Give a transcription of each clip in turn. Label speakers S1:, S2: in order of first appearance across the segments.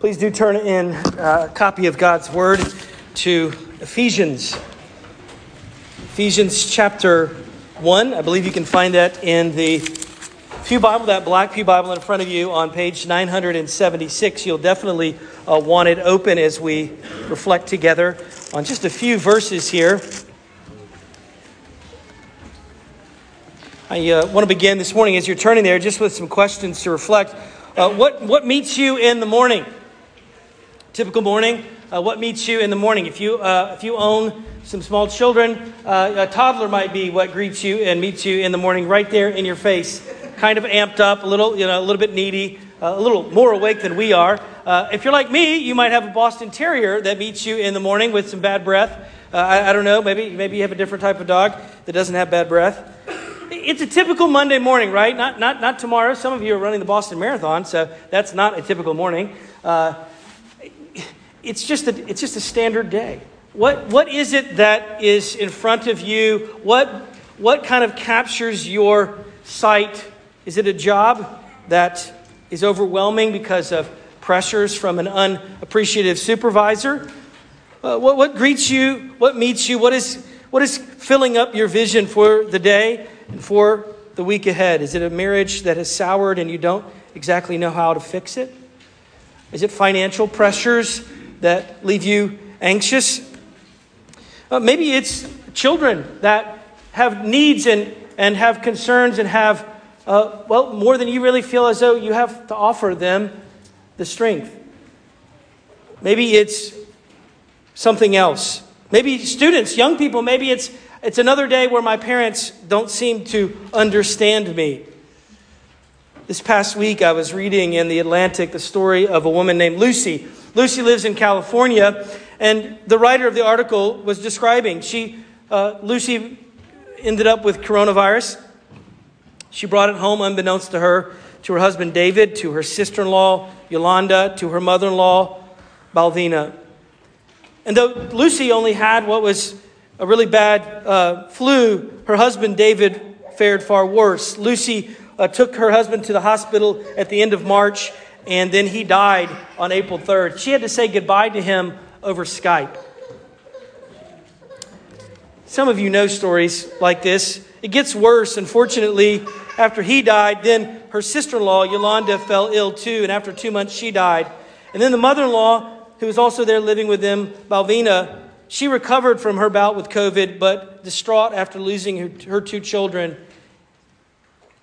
S1: Please do turn in uh, a copy of God's Word to Ephesians. Ephesians chapter 1. I believe you can find that in the Pew Bible, that black Pew Bible in front of you on page 976. You'll definitely uh, want it open as we reflect together on just a few verses here. I uh, want to begin this morning as you're turning there just with some questions to reflect. Uh, what, what meets you in the morning? Typical morning. Uh, what meets you in the morning? If you, uh, if you own some small children, uh, a toddler might be what greets you and meets you in the morning right there in your face. Kind of amped up, a little, you know, a little bit needy, uh, a little more awake than we are. Uh, if you're like me, you might have a Boston Terrier that meets you in the morning with some bad breath. Uh, I, I don't know, maybe, maybe you have a different type of dog that doesn't have bad breath it's a typical Monday morning, right? Not, not, not tomorrow. Some of you are running the Boston Marathon, so that's not a typical morning. Uh, it's just a, it's just a standard day. What, what is it that is in front of you? What, what kind of captures your sight? Is it a job that is overwhelming because of pressures from an unappreciative supervisor? Uh, what, what greets you? What meets you? What is, what is filling up your vision for the day and for the week ahead? Is it a marriage that has soured and you don't exactly know how to fix it? Is it financial pressures that leave you anxious? Uh, maybe it's children that have needs and, and have concerns and have, uh, well, more than you really feel as though you have to offer them the strength. Maybe it's something else. Maybe students, young people, maybe it's, it's another day where my parents don't seem to understand me. This past week, I was reading in The Atlantic the story of a woman named Lucy Lucy lives in California, and the writer of the article was describing she uh, Lucy ended up with coronavirus. She brought it home unbeknownst to her, to her husband David, to her sister-in-law Yolanda, to her mother-in-law Balvina. And though Lucy only had what was a really bad uh, flu, her husband David fared far worse. Lucy uh, took her husband to the hospital at the end of March and then he died on April 3rd. She had to say goodbye to him over Skype. Some of you know stories like this. It gets worse. Unfortunately, after he died, then her sister in law, Yolanda, fell ill too, and after two months, she died. And then the mother in law, who was also there living with them, Balvina, she recovered from her bout with COVID, but distraught after losing her, her two children,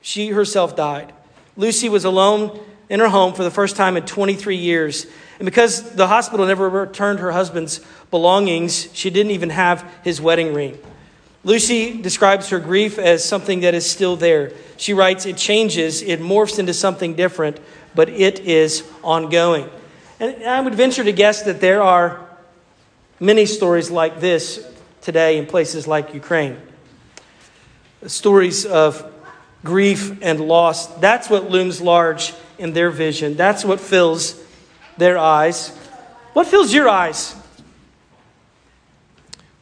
S1: she herself died. Lucy was alone in her home for the first time in 23 years. And because the hospital never returned her husband's belongings, she didn't even have his wedding ring. Lucy describes her grief as something that is still there. She writes, It changes, it morphs into something different, but it is ongoing. And I would venture to guess that there are many stories like this today in places like Ukraine. Stories of grief and loss. That's what looms large in their vision. That's what fills their eyes. What fills your eyes?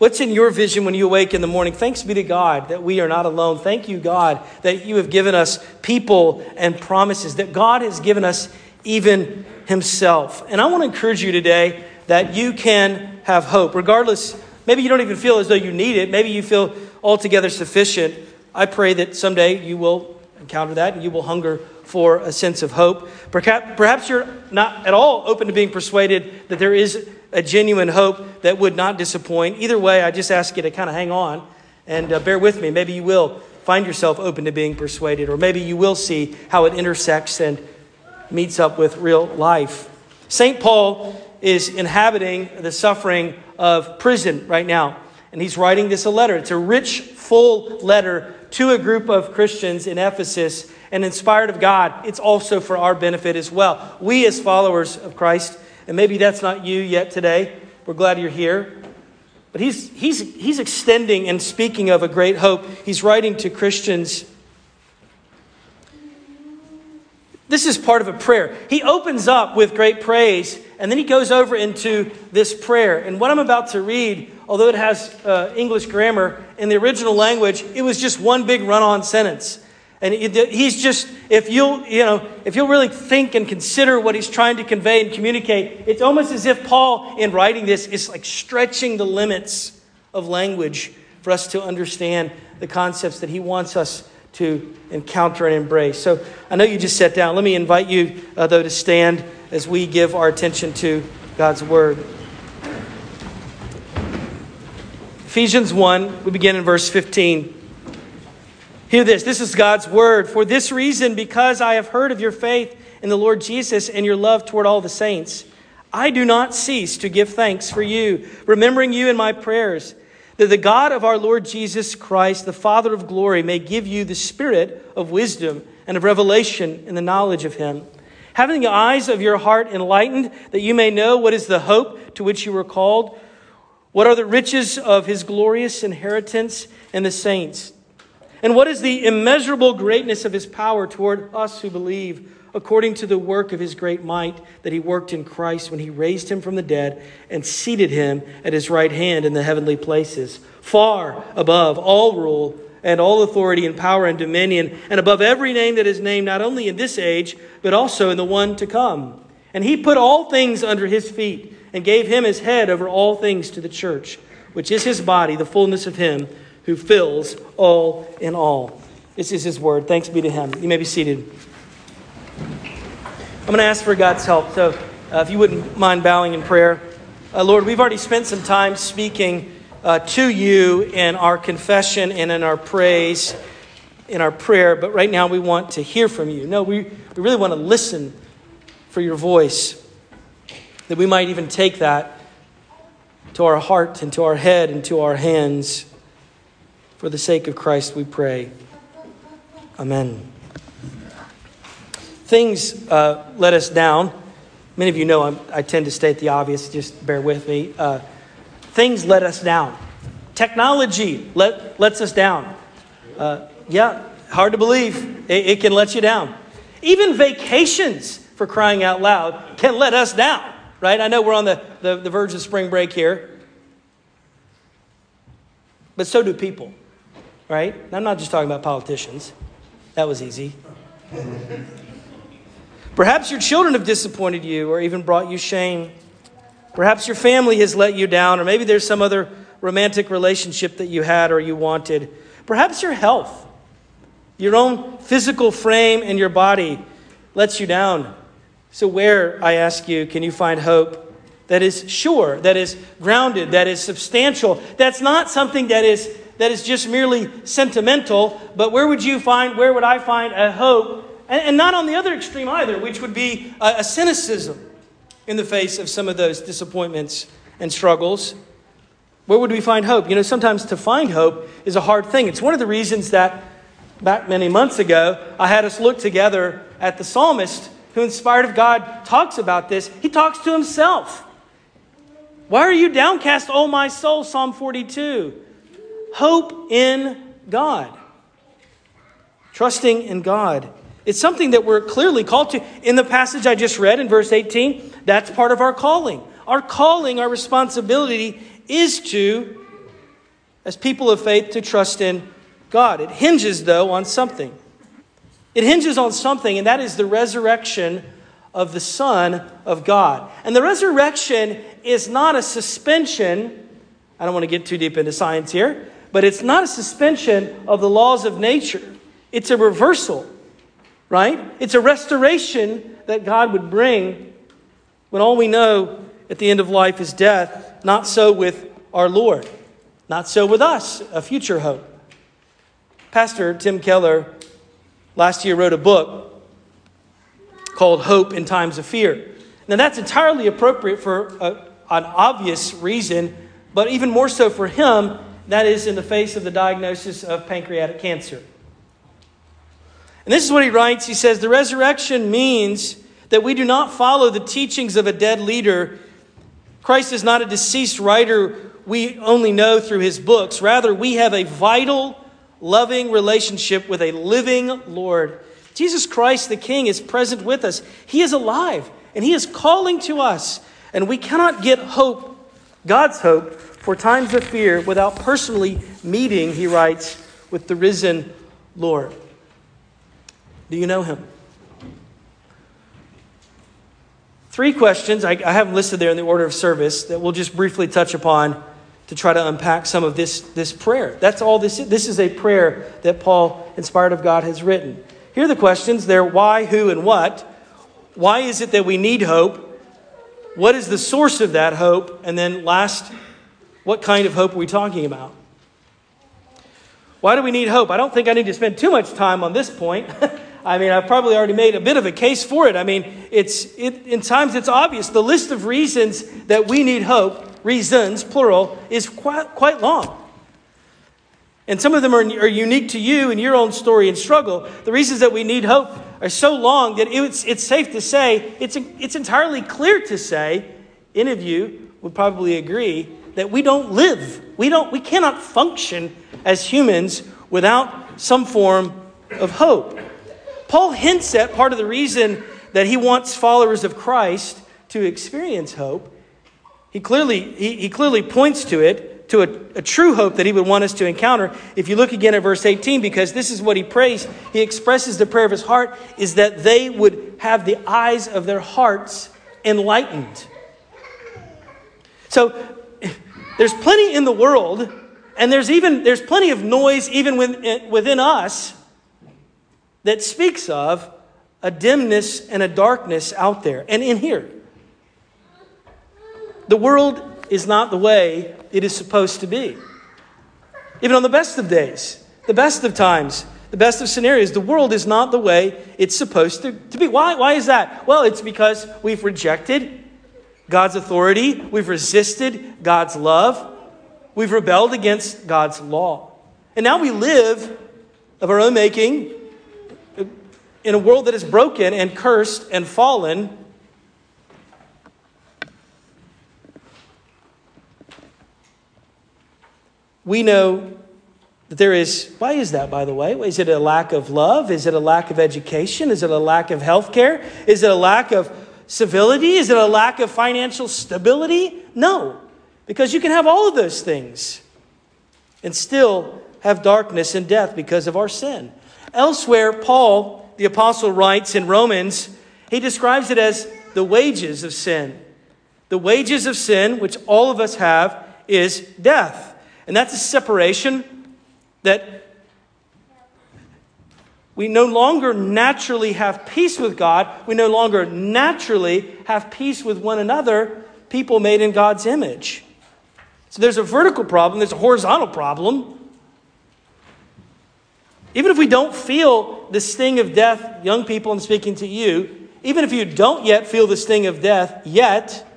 S1: What's in your vision when you awake in the morning? Thanks be to God that we are not alone. Thank you, God, that you have given us people and promises, that God has given us even Himself. And I want to encourage you today that you can have hope, regardless. Maybe you don't even feel as though you need it. Maybe you feel altogether sufficient. I pray that someday you will encounter that and you will hunger for a sense of hope. Perhaps you're not at all open to being persuaded that there is a genuine hope that would not disappoint. Either way, I just ask you to kind of hang on and uh, bear with me. Maybe you will find yourself open to being persuaded, or maybe you will see how it intersects and meets up with real life. St. Paul is inhabiting the suffering of prison right now, and he's writing this a letter. It's a rich, full letter to a group of Christians in Ephesus and inspired of God, it's also for our benefit as well. We, as followers of Christ, and maybe that's not you yet today, we're glad you're here. But he's, he's, he's extending and speaking of a great hope. He's writing to Christians. This is part of a prayer. He opens up with great praise, and then he goes over into this prayer. And what I'm about to read, although it has uh, English grammar, in the original language, it was just one big run on sentence. And he's just, if you'll, you know, if you'll really think and consider what he's trying to convey and communicate, it's almost as if Paul, in writing this, is like stretching the limits of language for us to understand the concepts that he wants us to encounter and embrace. So I know you just sat down. Let me invite you, uh, though, to stand as we give our attention to God's word. Ephesians 1, we begin in verse 15. Hear this. This is God's word. For this reason, because I have heard of your faith in the Lord Jesus and your love toward all the saints, I do not cease to give thanks for you, remembering you in my prayers, that the God of our Lord Jesus Christ, the Father of glory, may give you the spirit of wisdom and of revelation in the knowledge of him, having the eyes of your heart enlightened, that you may know what is the hope to which you were called, what are the riches of his glorious inheritance in the saints and what is the immeasurable greatness of his power toward us who believe, according to the work of his great might that he worked in Christ when he raised him from the dead and seated him at his right hand in the heavenly places, far above all rule and all authority and power and dominion, and above every name that is named not only in this age, but also in the one to come. And he put all things under his feet and gave him his head over all things to the church, which is his body, the fullness of him who fills all in all. This is his word. Thanks be to him. You may be seated. I'm going to ask for God's help. So, uh, if you wouldn't mind bowing in prayer. Uh, Lord, we've already spent some time speaking uh, to you in our confession and in our praise, in our prayer, but right now we want to hear from you. No, we, we really want to listen for your voice, that we might even take that to our heart and to our head and to our hands. For the sake of Christ, we pray. Amen. Things uh, let us down. Many of you know I'm, i tend to state the obvious, just bear with me. Uh, things let us down. Technology let, lets us down. Uh, yeah, hard to believe. It, it can let you down. Even vacations, for crying out loud, can let us down, right? I know we're on the, the, the verge of spring break here, but so do people right? I'm not just talking about politicians. That was easy. Perhaps your children have disappointed you or even brought you shame. Perhaps your family has let you down, or maybe there's some other romantic relationship that you had or you wanted. Perhaps your health, your own physical frame and your body lets you down. So, where, I ask you, can you find hope that is sure, that is grounded, that is substantial, that's not something that is that is just merely sentimental, but where would you find, where would I find a hope? And, and not on the other extreme either, which would be a, a cynicism in the face of some of those disappointments and struggles. Where would we find hope? You know, sometimes to find hope is a hard thing. It's one of the reasons that back many months ago, I had us look together at the psalmist who, inspired of God, talks about this. He talks to himself. Why are you downcast, O my soul? Psalm 42 hope in God. Trusting in God. It's something that we're clearly called to. In the passage I just read in verse 18, that's part of our calling. Our calling, our responsibility is to, as people of faith, to trust in God. It hinges, though, on something. It hinges on something, and that is the resurrection of the Son of God. And the resurrection is not a suspension. I don't want to get too deep into science here. But it's not a suspension of the laws of nature, it's a reversal, right? It's a restoration that God would bring when all we know at the end of life is death. Not so with our Lord, not so with us, a future hope. Pastor Tim Keller last year wrote a book called Hope in Times of Fear. Now, that's entirely appropriate for a, an obvious reason, but even more so for him that is, in the face of the diagnosis of pancreatic cancer. And this is what he writes. He says, The resurrection means that we do not follow the teachings of a dead leader. Christ is not a deceased writer we only know through his books. Rather, we have a vital, loving relationship with a living Lord. Jesus Christ, the King, is present with us. He is alive, and he is calling to us. And we cannot get hope, God's hope, for times of fear without personally meeting, he writes, with the risen Lord. Do you know him? Three questions I, I have listed there in the order of service that we'll just briefly touch upon to try to unpack some of this, this prayer. That's all this is. This is a prayer that Paul, inspired of God, has written. Here are the questions. They're why, who, and what. Why is it that we need hope? What is the source of that hope? And then last, what kind of hope are we talking about? Why do we need hope? I don't think I need to spend too much time on this point. I mean, I've probably already made a bit of a case for it. I mean, it's it, in times it's obvious. The list of reasons that we need hope, reasons plural, is quite quite long. And some of them are, are unique to you and your own story and struggle. The reasons that we need hope are so long that it's, it's safe to say, it's, it's entirely clear to say, any of you would probably agree, that we don't live. We, don't, we cannot function as humans without some form of hope. Paul hints at part of the reason that he wants followers of Christ to experience hope. He clearly, he, he clearly points to it to a, a, true hope that he would want us to encounter. If you look again at verse 18, because this is what he prays, he expresses the prayer of his heart is that they would have the eyes of their hearts enlightened. So there's plenty in the world, and there's even there's plenty of noise even within, eh, within us that speaks of a dimness and a darkness out there and in here. The world is not the way it is supposed to be. Even on the best of days, the best of times, the best of scenarios, the world is not the way it's supposed to, to be. Why, why is that? Well, it's because we've rejected God's authority, we've resisted God's love, we've rebelled against God's law. And now we live of our own making in a world that is broken and cursed and fallen we know that there is, why is that, by the way? Is it a lack of love? Is it a lack of education? Is it a lack of health care? Is it a lack of civility? Is it a lack of financial stability? No, because you can have all of those things and still have darkness and death because of our sin. Elsewhere, Paul, the apostle, writes in Romans, he describes it as the wages of sin. The wages of sin, which all of us have, is death. And that's a separation that we no longer naturally have peace with God. We no longer naturally have peace with one another, people made in God's image. So there's a vertical problem, there's a horizontal problem. Even if we don't feel the sting of death, young people, I'm speaking to you, even if you don't yet feel the sting of death yet,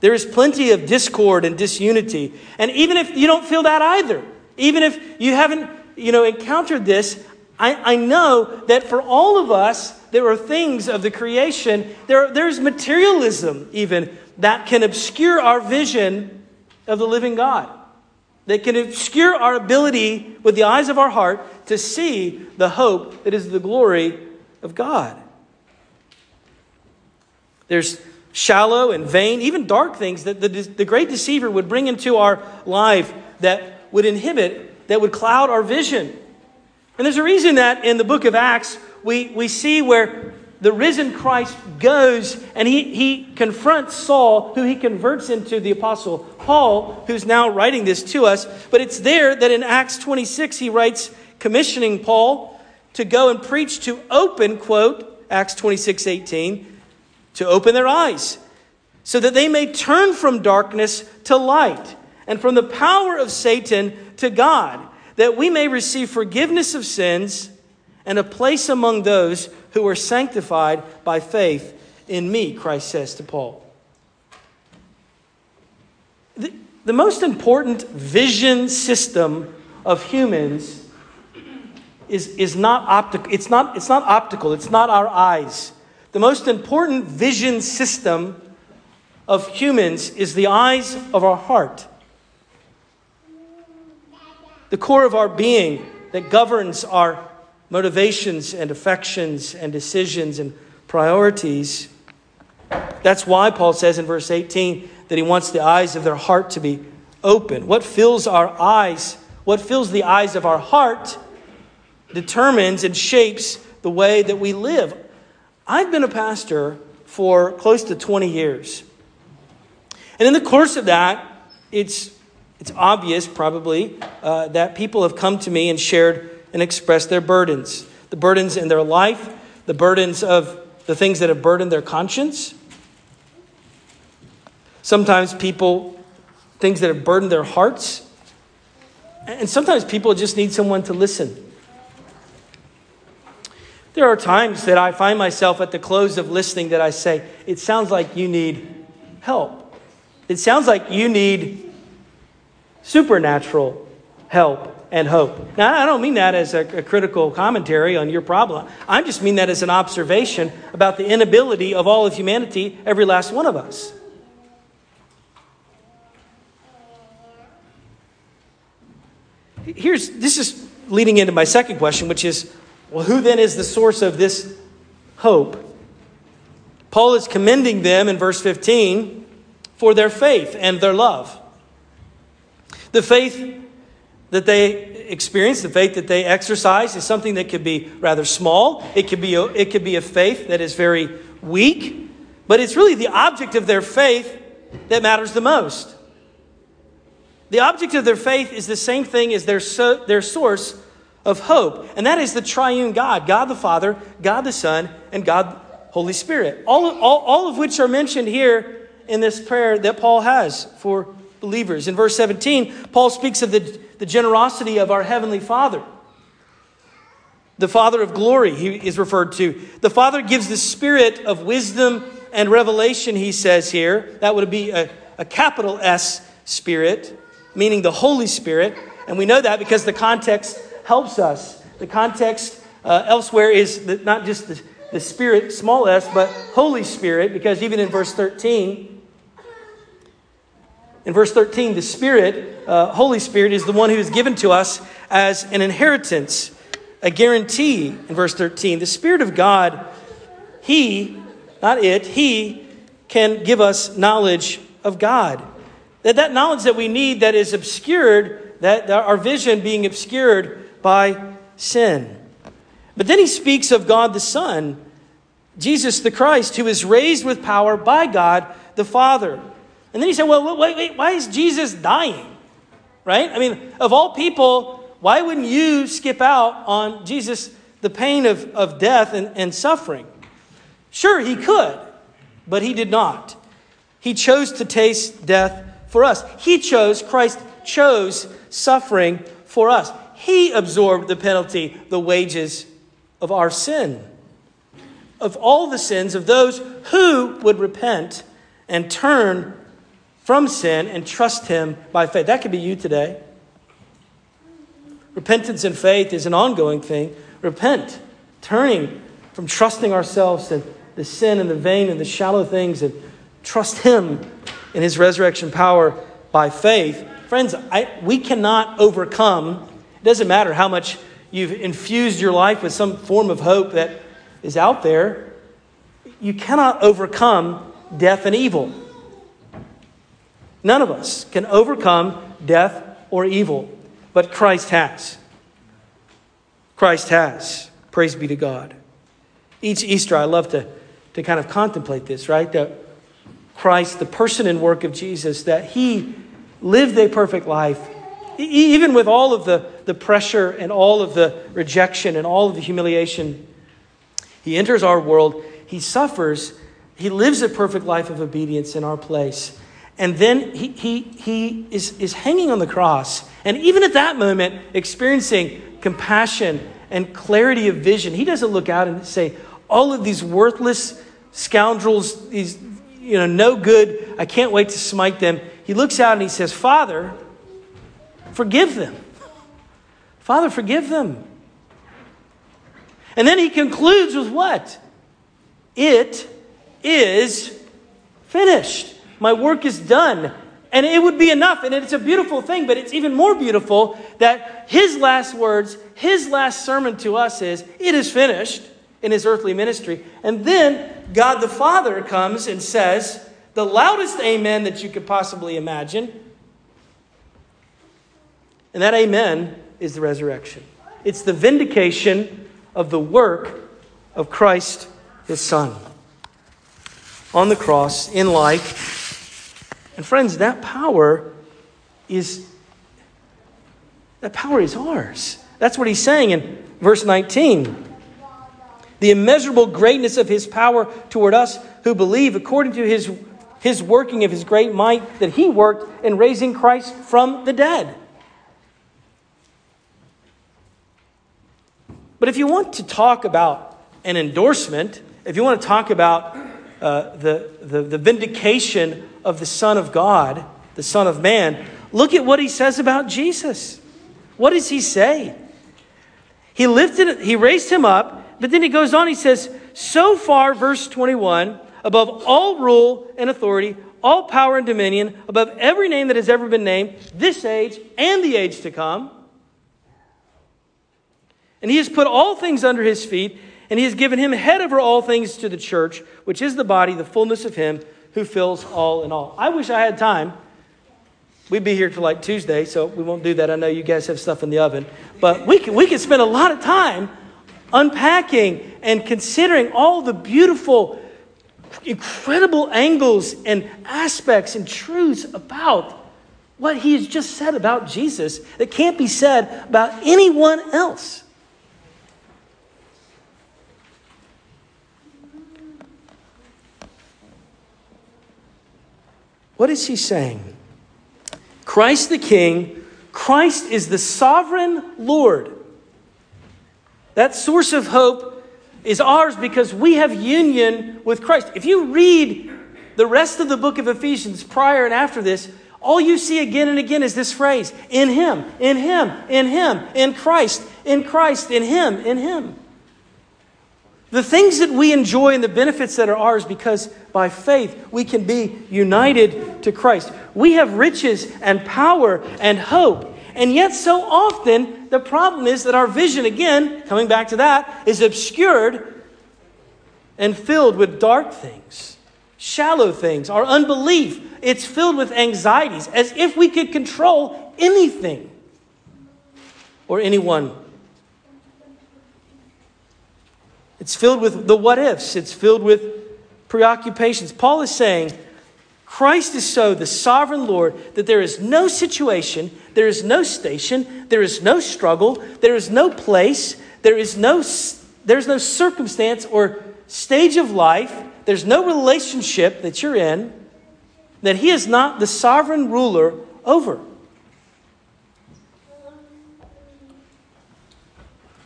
S1: there is plenty of discord and disunity. And even if you don't feel that either, even if you haven't you know, encountered this, I, I know that for all of us, there are things of the creation, there, there's materialism even that can obscure our vision of the living God. That can obscure our ability with the eyes of our heart to see the hope that is the glory of God. There's shallow and vain, even dark things that the, the great deceiver would bring into our life that would inhibit, that would cloud our vision. And there's a reason that in the book of Acts, we, we see where the risen Christ goes and he, he confronts Saul, who he converts into the apostle Paul, who's now writing this to us. But it's there that in Acts 26, he writes, commissioning Paul to go and preach to open, quote, Acts 26, 18, to open their eyes, so that they may turn from darkness to light, and from the power of Satan to God, that we may receive forgiveness of sins and a place among those who are sanctified by faith in me, Christ says to Paul. The, the most important vision system of humans is, is not optical. It's not, it's not optical. It's not our eyes. The most important vision system of humans is the eyes of our heart. The core of our being that governs our motivations and affections and decisions and priorities. That's why Paul says in verse 18 that he wants the eyes of their heart to be open. What fills our eyes, what fills the eyes of our heart, determines and shapes the way that we live. I've been a pastor for close to 20 years. And in the course of that, it's, it's obvious, probably, uh, that people have come to me and shared and expressed their burdens the burdens in their life, the burdens of the things that have burdened their conscience. Sometimes people, things that have burdened their hearts. And sometimes people just need someone to listen. There are times that I find myself at the close of listening that I say, It sounds like you need help. It sounds like you need supernatural help and hope. Now, I don't mean that as a, a, critical commentary on your problem. I just mean that as an observation about the inability of all of humanity, every last one of us. Here's this is leading into my second question, which is well, who then is the source of this hope? Paul is commending them in verse 15 for their faith and their love. The faith that they experience, the faith that they exercise, is something that could be rather small. It could be a, it could be a faith that is very weak, but it's really the object of their faith that matters the most. The object of their faith is the same thing as their, so, their source of hope, and that is the triune God God the Father, God the Son, and God Holy Spirit. All, all, all of which are mentioned here in this prayer that Paul has for believers. In verse 17, Paul speaks of the, the generosity of our Heavenly Father. The Father of glory, he is referred to. The Father gives the spirit of wisdom and revelation, he says here. That would be a, a capital S spirit, meaning the Holy Spirit. And we know that because the context helps us. The context uh, elsewhere is the, not just the, the Spirit, small s, but Holy Spirit, because even in verse 13, in verse 13, the Spirit, uh, Holy Spirit, is the one who is given to us as an inheritance, a guarantee. In verse 13, the Spirit of God, He, not it, He can give us knowledge of God. That that knowledge that we need that is obscured, that, that our vision being obscured by sin. But then he speaks of God the Son, Jesus the Christ, who is raised with power by God the Father. And then he said, Well, wait, wait, why is Jesus dying? Right? I mean, of all people, why wouldn't you skip out on Jesus, the pain of, of death and, and suffering? Sure, he could, but he did not. He chose to taste death for us. He chose, Christ chose suffering for us. He absorbed the penalty, the wages of our sin, of all the sins of those who would repent and turn from sin and trust Him by faith. That could be you today. Repentance and faith is an ongoing thing. Repent, turning from trusting ourselves and the sin and the vain and the shallow things and trust Him in His resurrection power by faith. Friends, I, we cannot overcome, it doesn't matter how much you've infused your life with some form of hope that is out there, you cannot overcome death and evil. None of us can overcome death or evil, but Christ has. Christ has. Praise be to God. Each Easter, I love to, to kind of contemplate this, right? That Christ, the person and work of Jesus, that he lived a perfect life, even with all of the, the pressure and all of the rejection and all of the humiliation. He enters our world, he suffers, he lives a perfect life of obedience in our place. And then he, he, he is, is hanging on the cross. And even at that moment, experiencing compassion and clarity of vision, he doesn't look out and say, All of these worthless scoundrels, these, you know, no good, I can't wait to smite them. He looks out and he says, Father, forgive them. Father, forgive them. And then he concludes with what? It is finished. My work is done. And it would be enough. And it's a beautiful thing, but it's even more beautiful that his last words, his last sermon to us is, It is finished in his earthly ministry. And then God the Father comes and says, the loudest amen that you could possibly imagine. And that amen is the resurrection. It's the vindication of the work of Christ, his Son, on the cross, in life. And friends, that power is that power is ours. That's what he's saying in verse 19. The immeasurable greatness of his power toward us who believe according to his, his working of his great might that he worked in raising Christ from the dead. But if you want to talk about an endorsement, if you want to talk about uh, the, the, the vindication of the Son of God, the Son of Man, look at what he says about Jesus. What does he say? He lifted, he raised him up, but then he goes on, he says, So far, verse 21, above all rule and authority, all power and dominion, above every name that has ever been named, this age and the age to come. And he has put all things under his feet, and he has given him head over all things to the church, which is the body, the fullness of him who fills all in all. I wish I had time. We'd be here till like Tuesday, so we won't do that. I know you guys have stuff in the oven. But we could, we could spend a lot of time unpacking and considering all the beautiful, incredible angles and aspects and truths about what he has just said about Jesus that can't be said about anyone else. What is he saying? Christ the King, Christ is the sovereign Lord. That source of hope is ours because we have union with Christ. If you read the rest of the book of Ephesians prior and after this, all you see again and again is this phrase in Him, in Him, in Him, in Christ, in Christ, in Him, in Him. The things that we enjoy and the benefits that are ours because by faith we can be united to Christ. We have riches and power and hope. And yet, so often, the problem is that our vision, again, coming back to that, is obscured and filled with dark things, shallow things, our unbelief. It's filled with anxieties, as if we could control anything or anyone It's filled with the what ifs, it's filled with preoccupations. Paul is saying, Christ is so the sovereign Lord that there is no situation, there is no station, there is no struggle, there is no place, there is no, there's no circumstance or stage of life, there's no relationship that you're in that He is not the sovereign ruler over.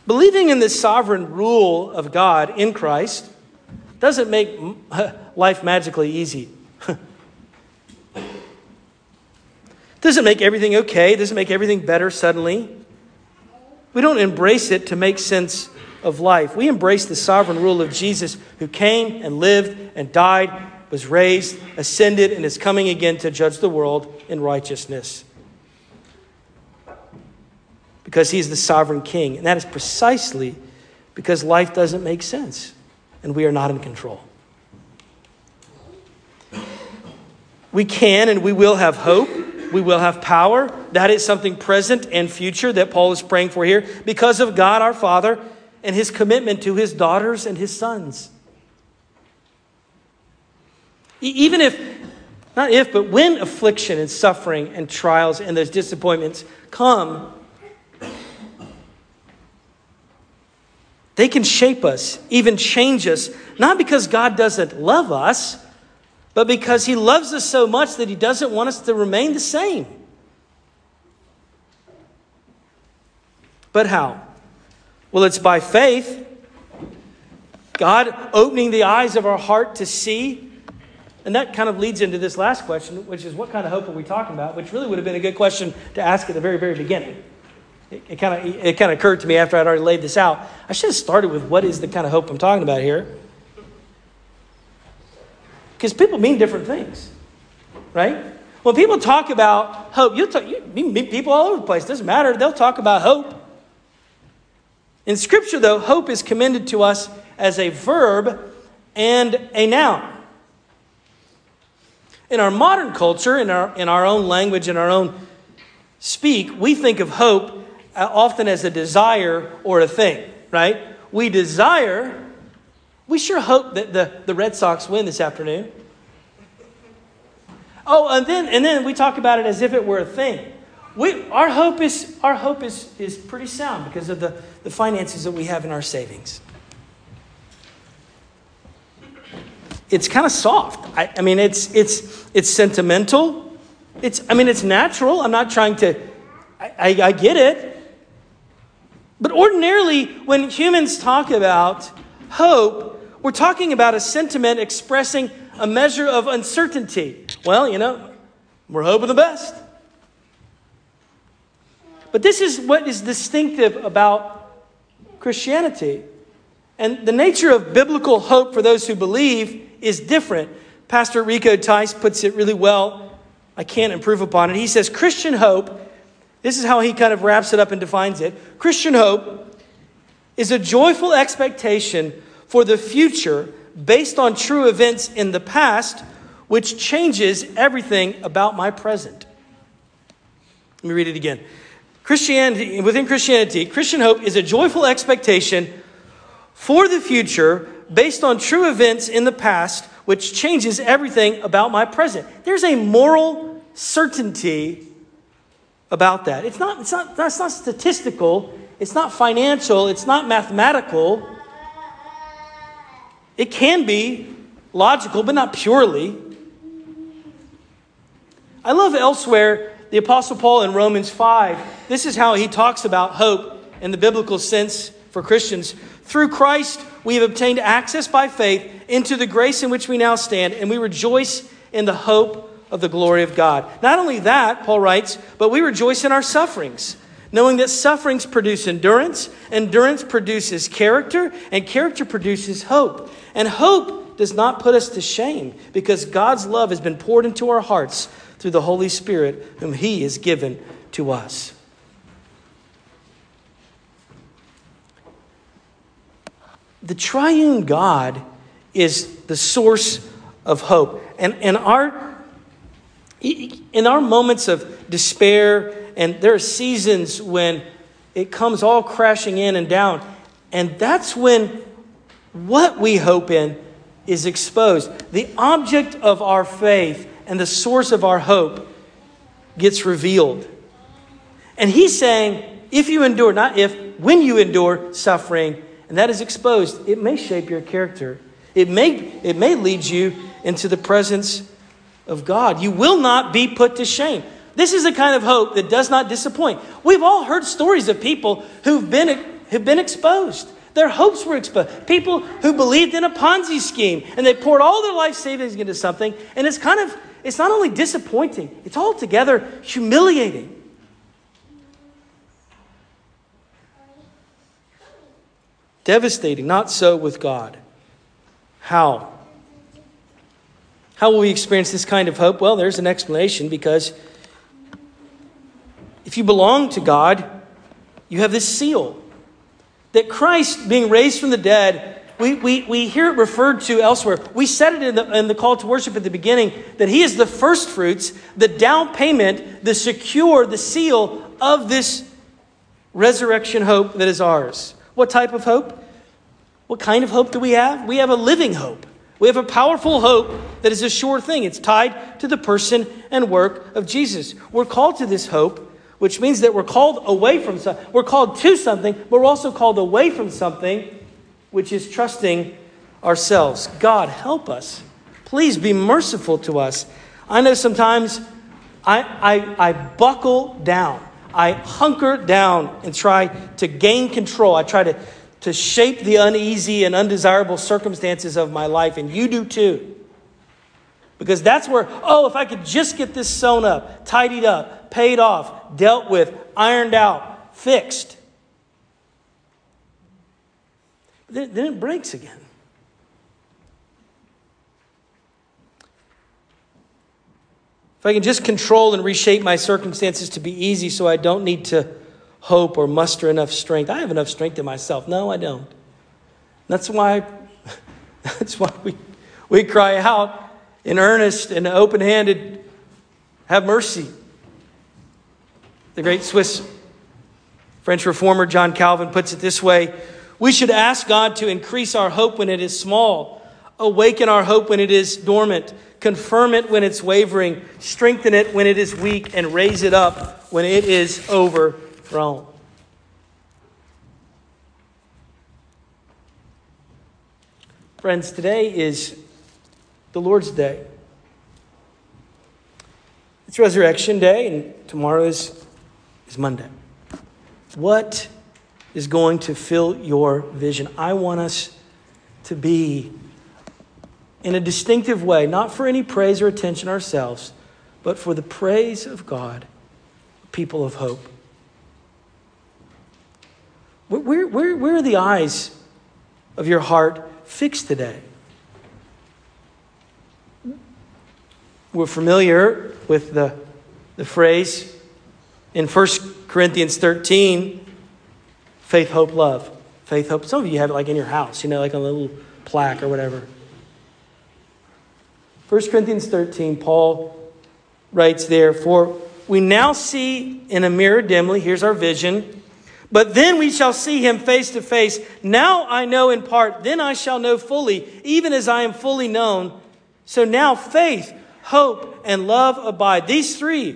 S1: Believing in the sovereign rule of God in Christ doesn't make life magically easy. doesn't make everything okay, doesn't make everything better suddenly. We don't embrace it to make sense of life. We embrace the sovereign rule of Jesus who came and lived and died, was raised, ascended, and is coming again to judge the world in righteousness because he is the sovereign king. And that is precisely because life doesn't make sense and we are not in control. We can and we will have hope. We will have power. That is something present and future that Paul is praying for here because of God our Father and his commitment to his daughters and his sons. Even if, not if, but when affliction and suffering and trials and those disappointments come, They can shape us, even change us, not because God doesn't love us, but because He loves us so much that He doesn't want us to remain the same. But how? Well, it's by faith. God opening the eyes of our heart to see. And that kind of leads into this last question, which is what kind of hope are we talking about? Which really would have been a good question to ask at the very, very beginning. It, kind of it kind of occurred to me after I'd already laid this out. I should have started with what is the kind of hope I'm talking about here. Because people mean different things, right? When people talk about hope, you'll talk, you meet people all over the place. Doesn't matter. They'll talk about hope. In Scripture, though, hope is commended to us as a verb and a noun. In our modern culture, in our, in our own language, in our own speak, we think of hope Uh, often as a desire or a thing, right? We desire, we sure hope that the, the Red Sox win this afternoon. Oh, and then and then we talk about it as if it were a thing. We, our hope is our hope is, is pretty sound because of the, the finances that we have in our savings. It's kind of soft. I, I mean, it's it's it's sentimental. It's I mean, it's natural. I'm not trying to. I, I, I get it. But ordinarily, when humans talk about hope, we're talking about a sentiment expressing a measure of uncertainty. Well, you know, we're hoping the best. But this is what is distinctive about Christianity. And the nature of biblical hope for those who believe is different. Pastor Rico Tice puts it really well. I can't improve upon it. He says Christian hope this is how he kind of wraps it up and defines it. Christian hope is a joyful expectation for the future based on true events in the past, which changes everything about my present. Let me read it again. Christianity, within Christianity, Christian hope is a joyful expectation for the future based on true events in the past, which changes everything about my present. There's a moral certainty about that. It's not, it's not, that's not statistical, it's not financial, it's not mathematical. It can be logical, but not purely. I love elsewhere the Apostle Paul in Romans 5. This is how he talks about hope in the biblical sense for Christians. Through Christ, we have obtained access by faith into the grace in which we now stand, and we rejoice in the hope of the glory of God. Not only that, Paul writes, but we rejoice in our sufferings, knowing that sufferings produce endurance, endurance produces character, and character produces hope. And hope does not put us to shame, because God's love has been poured into our hearts through the Holy Spirit, whom He has given to us. The triune God is the source of hope. And, and our in our moments of despair, and there are seasons when it comes all crashing in and down, and that's when what we hope in is exposed. The object of our faith and the source of our hope gets revealed. And he's saying, if you endure, not if, when you endure suffering, and that is exposed, it may shape your character. It may, it may lead you into the presence of God. You will not be put to shame. This is the kind of hope that does not disappoint. We've all heard stories of people who've been, who've been exposed. Their hopes were exposed. People who believed in a Ponzi scheme and they poured all their life savings into something, and it's kind of, it's not only disappointing, it's altogether humiliating. Devastating. Not so with God. How? How will we experience this kind of hope? Well, there's an explanation because if you belong to God, you have this seal that Christ, being raised from the dead, we, we, we hear it referred to elsewhere. We said it in the, in the call to worship at the beginning that He is the first fruits, the down payment, the secure, the seal of this resurrection hope that is ours. What type of hope? What kind of hope do we have? We have a living hope. We have a powerful hope that is a sure thing. It's tied to the person and work of Jesus. We're called to this hope, which means that we're called away from something. We're called to something, but we're also called away from something, which is trusting ourselves. God, help us. Please be merciful to us. I know sometimes I, I, I buckle down. I hunker down and try to gain control. I try to to shape the uneasy and undesirable circumstances of my life, and you do too. Because that's where, oh, if I could just get this sewn up, tidied up, paid off, dealt with, ironed out, fixed. Then, then it breaks again. If I can just control and reshape my circumstances to be easy so I don't need to hope or muster enough strength. I have enough strength in myself. No, I don't. That's why, that's why we, we cry out in earnest and open handed, have mercy. The great Swiss French reformer John Calvin puts it this way We should ask God to increase our hope when it is small, awaken our hope when it is dormant, confirm it when it's wavering, strengthen it when it is weak, and raise it up when it is overthrown. Friends, today is the Lord's Day. It's Resurrection Day, and tomorrow is, is Monday. What is going to fill your vision? I want us to be in a distinctive way, not for any praise or attention ourselves, but for the praise of God, people of hope. Where, where, where are the eyes of your heart fixed today? We're familiar with the, the phrase in 1 Corinthians 13 faith, hope, love. Faith, hope. Some of you have it like in your house, you know, like a little plaque or whatever. 1 Corinthians 13, Paul writes there, For we now see in a mirror dimly, here's our vision, but then we shall see him face to face. Now I know in part, then I shall know fully, even as I am fully known. So now faith, hope, and love abide. These three.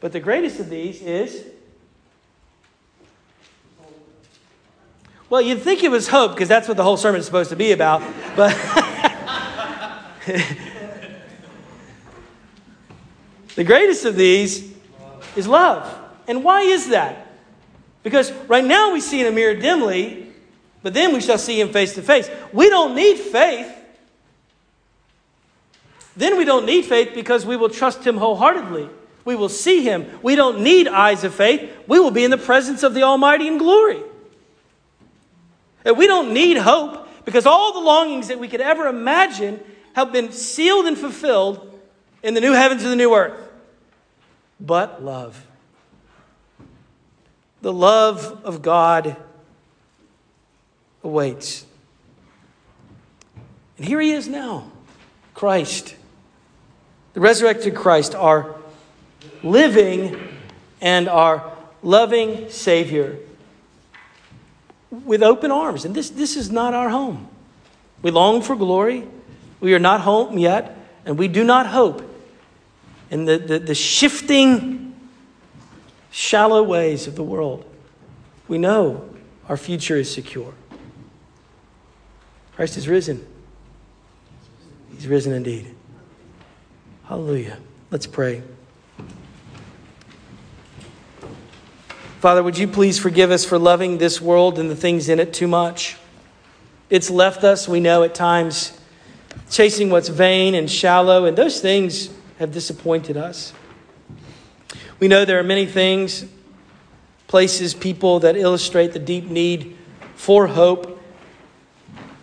S1: But the greatest of these is. Well, you'd think it was hope because that's what the whole sermon is supposed to be about. But. the greatest of these is love. And why is that? Because right now we see in a mirror dimly, but then we shall see him face to face. We don't need faith then we don't need faith because we will trust Him wholeheartedly. We will see Him. We don't need eyes of faith. We will be in the presence of the Almighty in glory. And we don't need hope because all the longings that we could ever imagine have been sealed and fulfilled in the new heavens and the new earth. But love. The love of God awaits. And here he is now Christ the resurrected Christ, our living and our loving Savior, with open arms. And this, this is not our home. We long for glory. We are not home yet, and we do not hope in the, the, the shifting, shallow ways of the world. We know our future is secure. Christ is risen. He's risen indeed. Hallelujah. Let's pray. Father, would you please forgive us for loving this world and the things in it too much? It's left us, we know, at times chasing what's vain and shallow, and those things have disappointed us. We know there are many things, places, people that illustrate the deep need for hope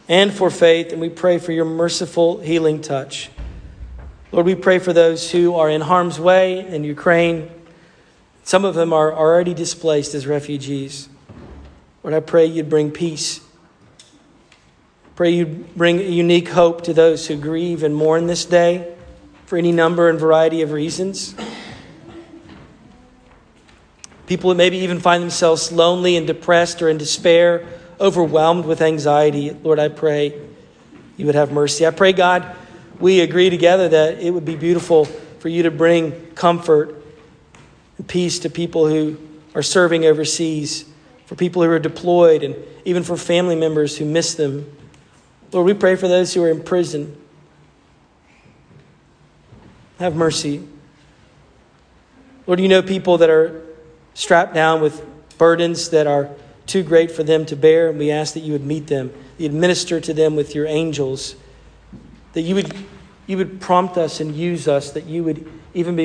S1: and for faith, and we pray for your merciful healing touch. Lord, we pray for those who are in harm's way in Ukraine. Some of them are already displaced as refugees. Lord, I pray you'd bring peace. Pray you'd bring unique hope to those who grieve and mourn this day for any number and variety of reasons. People maybe even find themselves lonely and depressed or in despair, overwhelmed with anxiety. Lord, I pray you would have mercy. I pray, God we agree together that it would be beautiful for you to bring comfort and peace to people who are serving overseas, for people who are deployed, and even for family members who miss them. Lord, we pray for those who are in prison. Have mercy. Lord, you know people that are strapped down with burdens that are too great for them to bear, and we ask that you would meet them, you administer to them with your angels that you would, you would prompt us and use us, that you would even be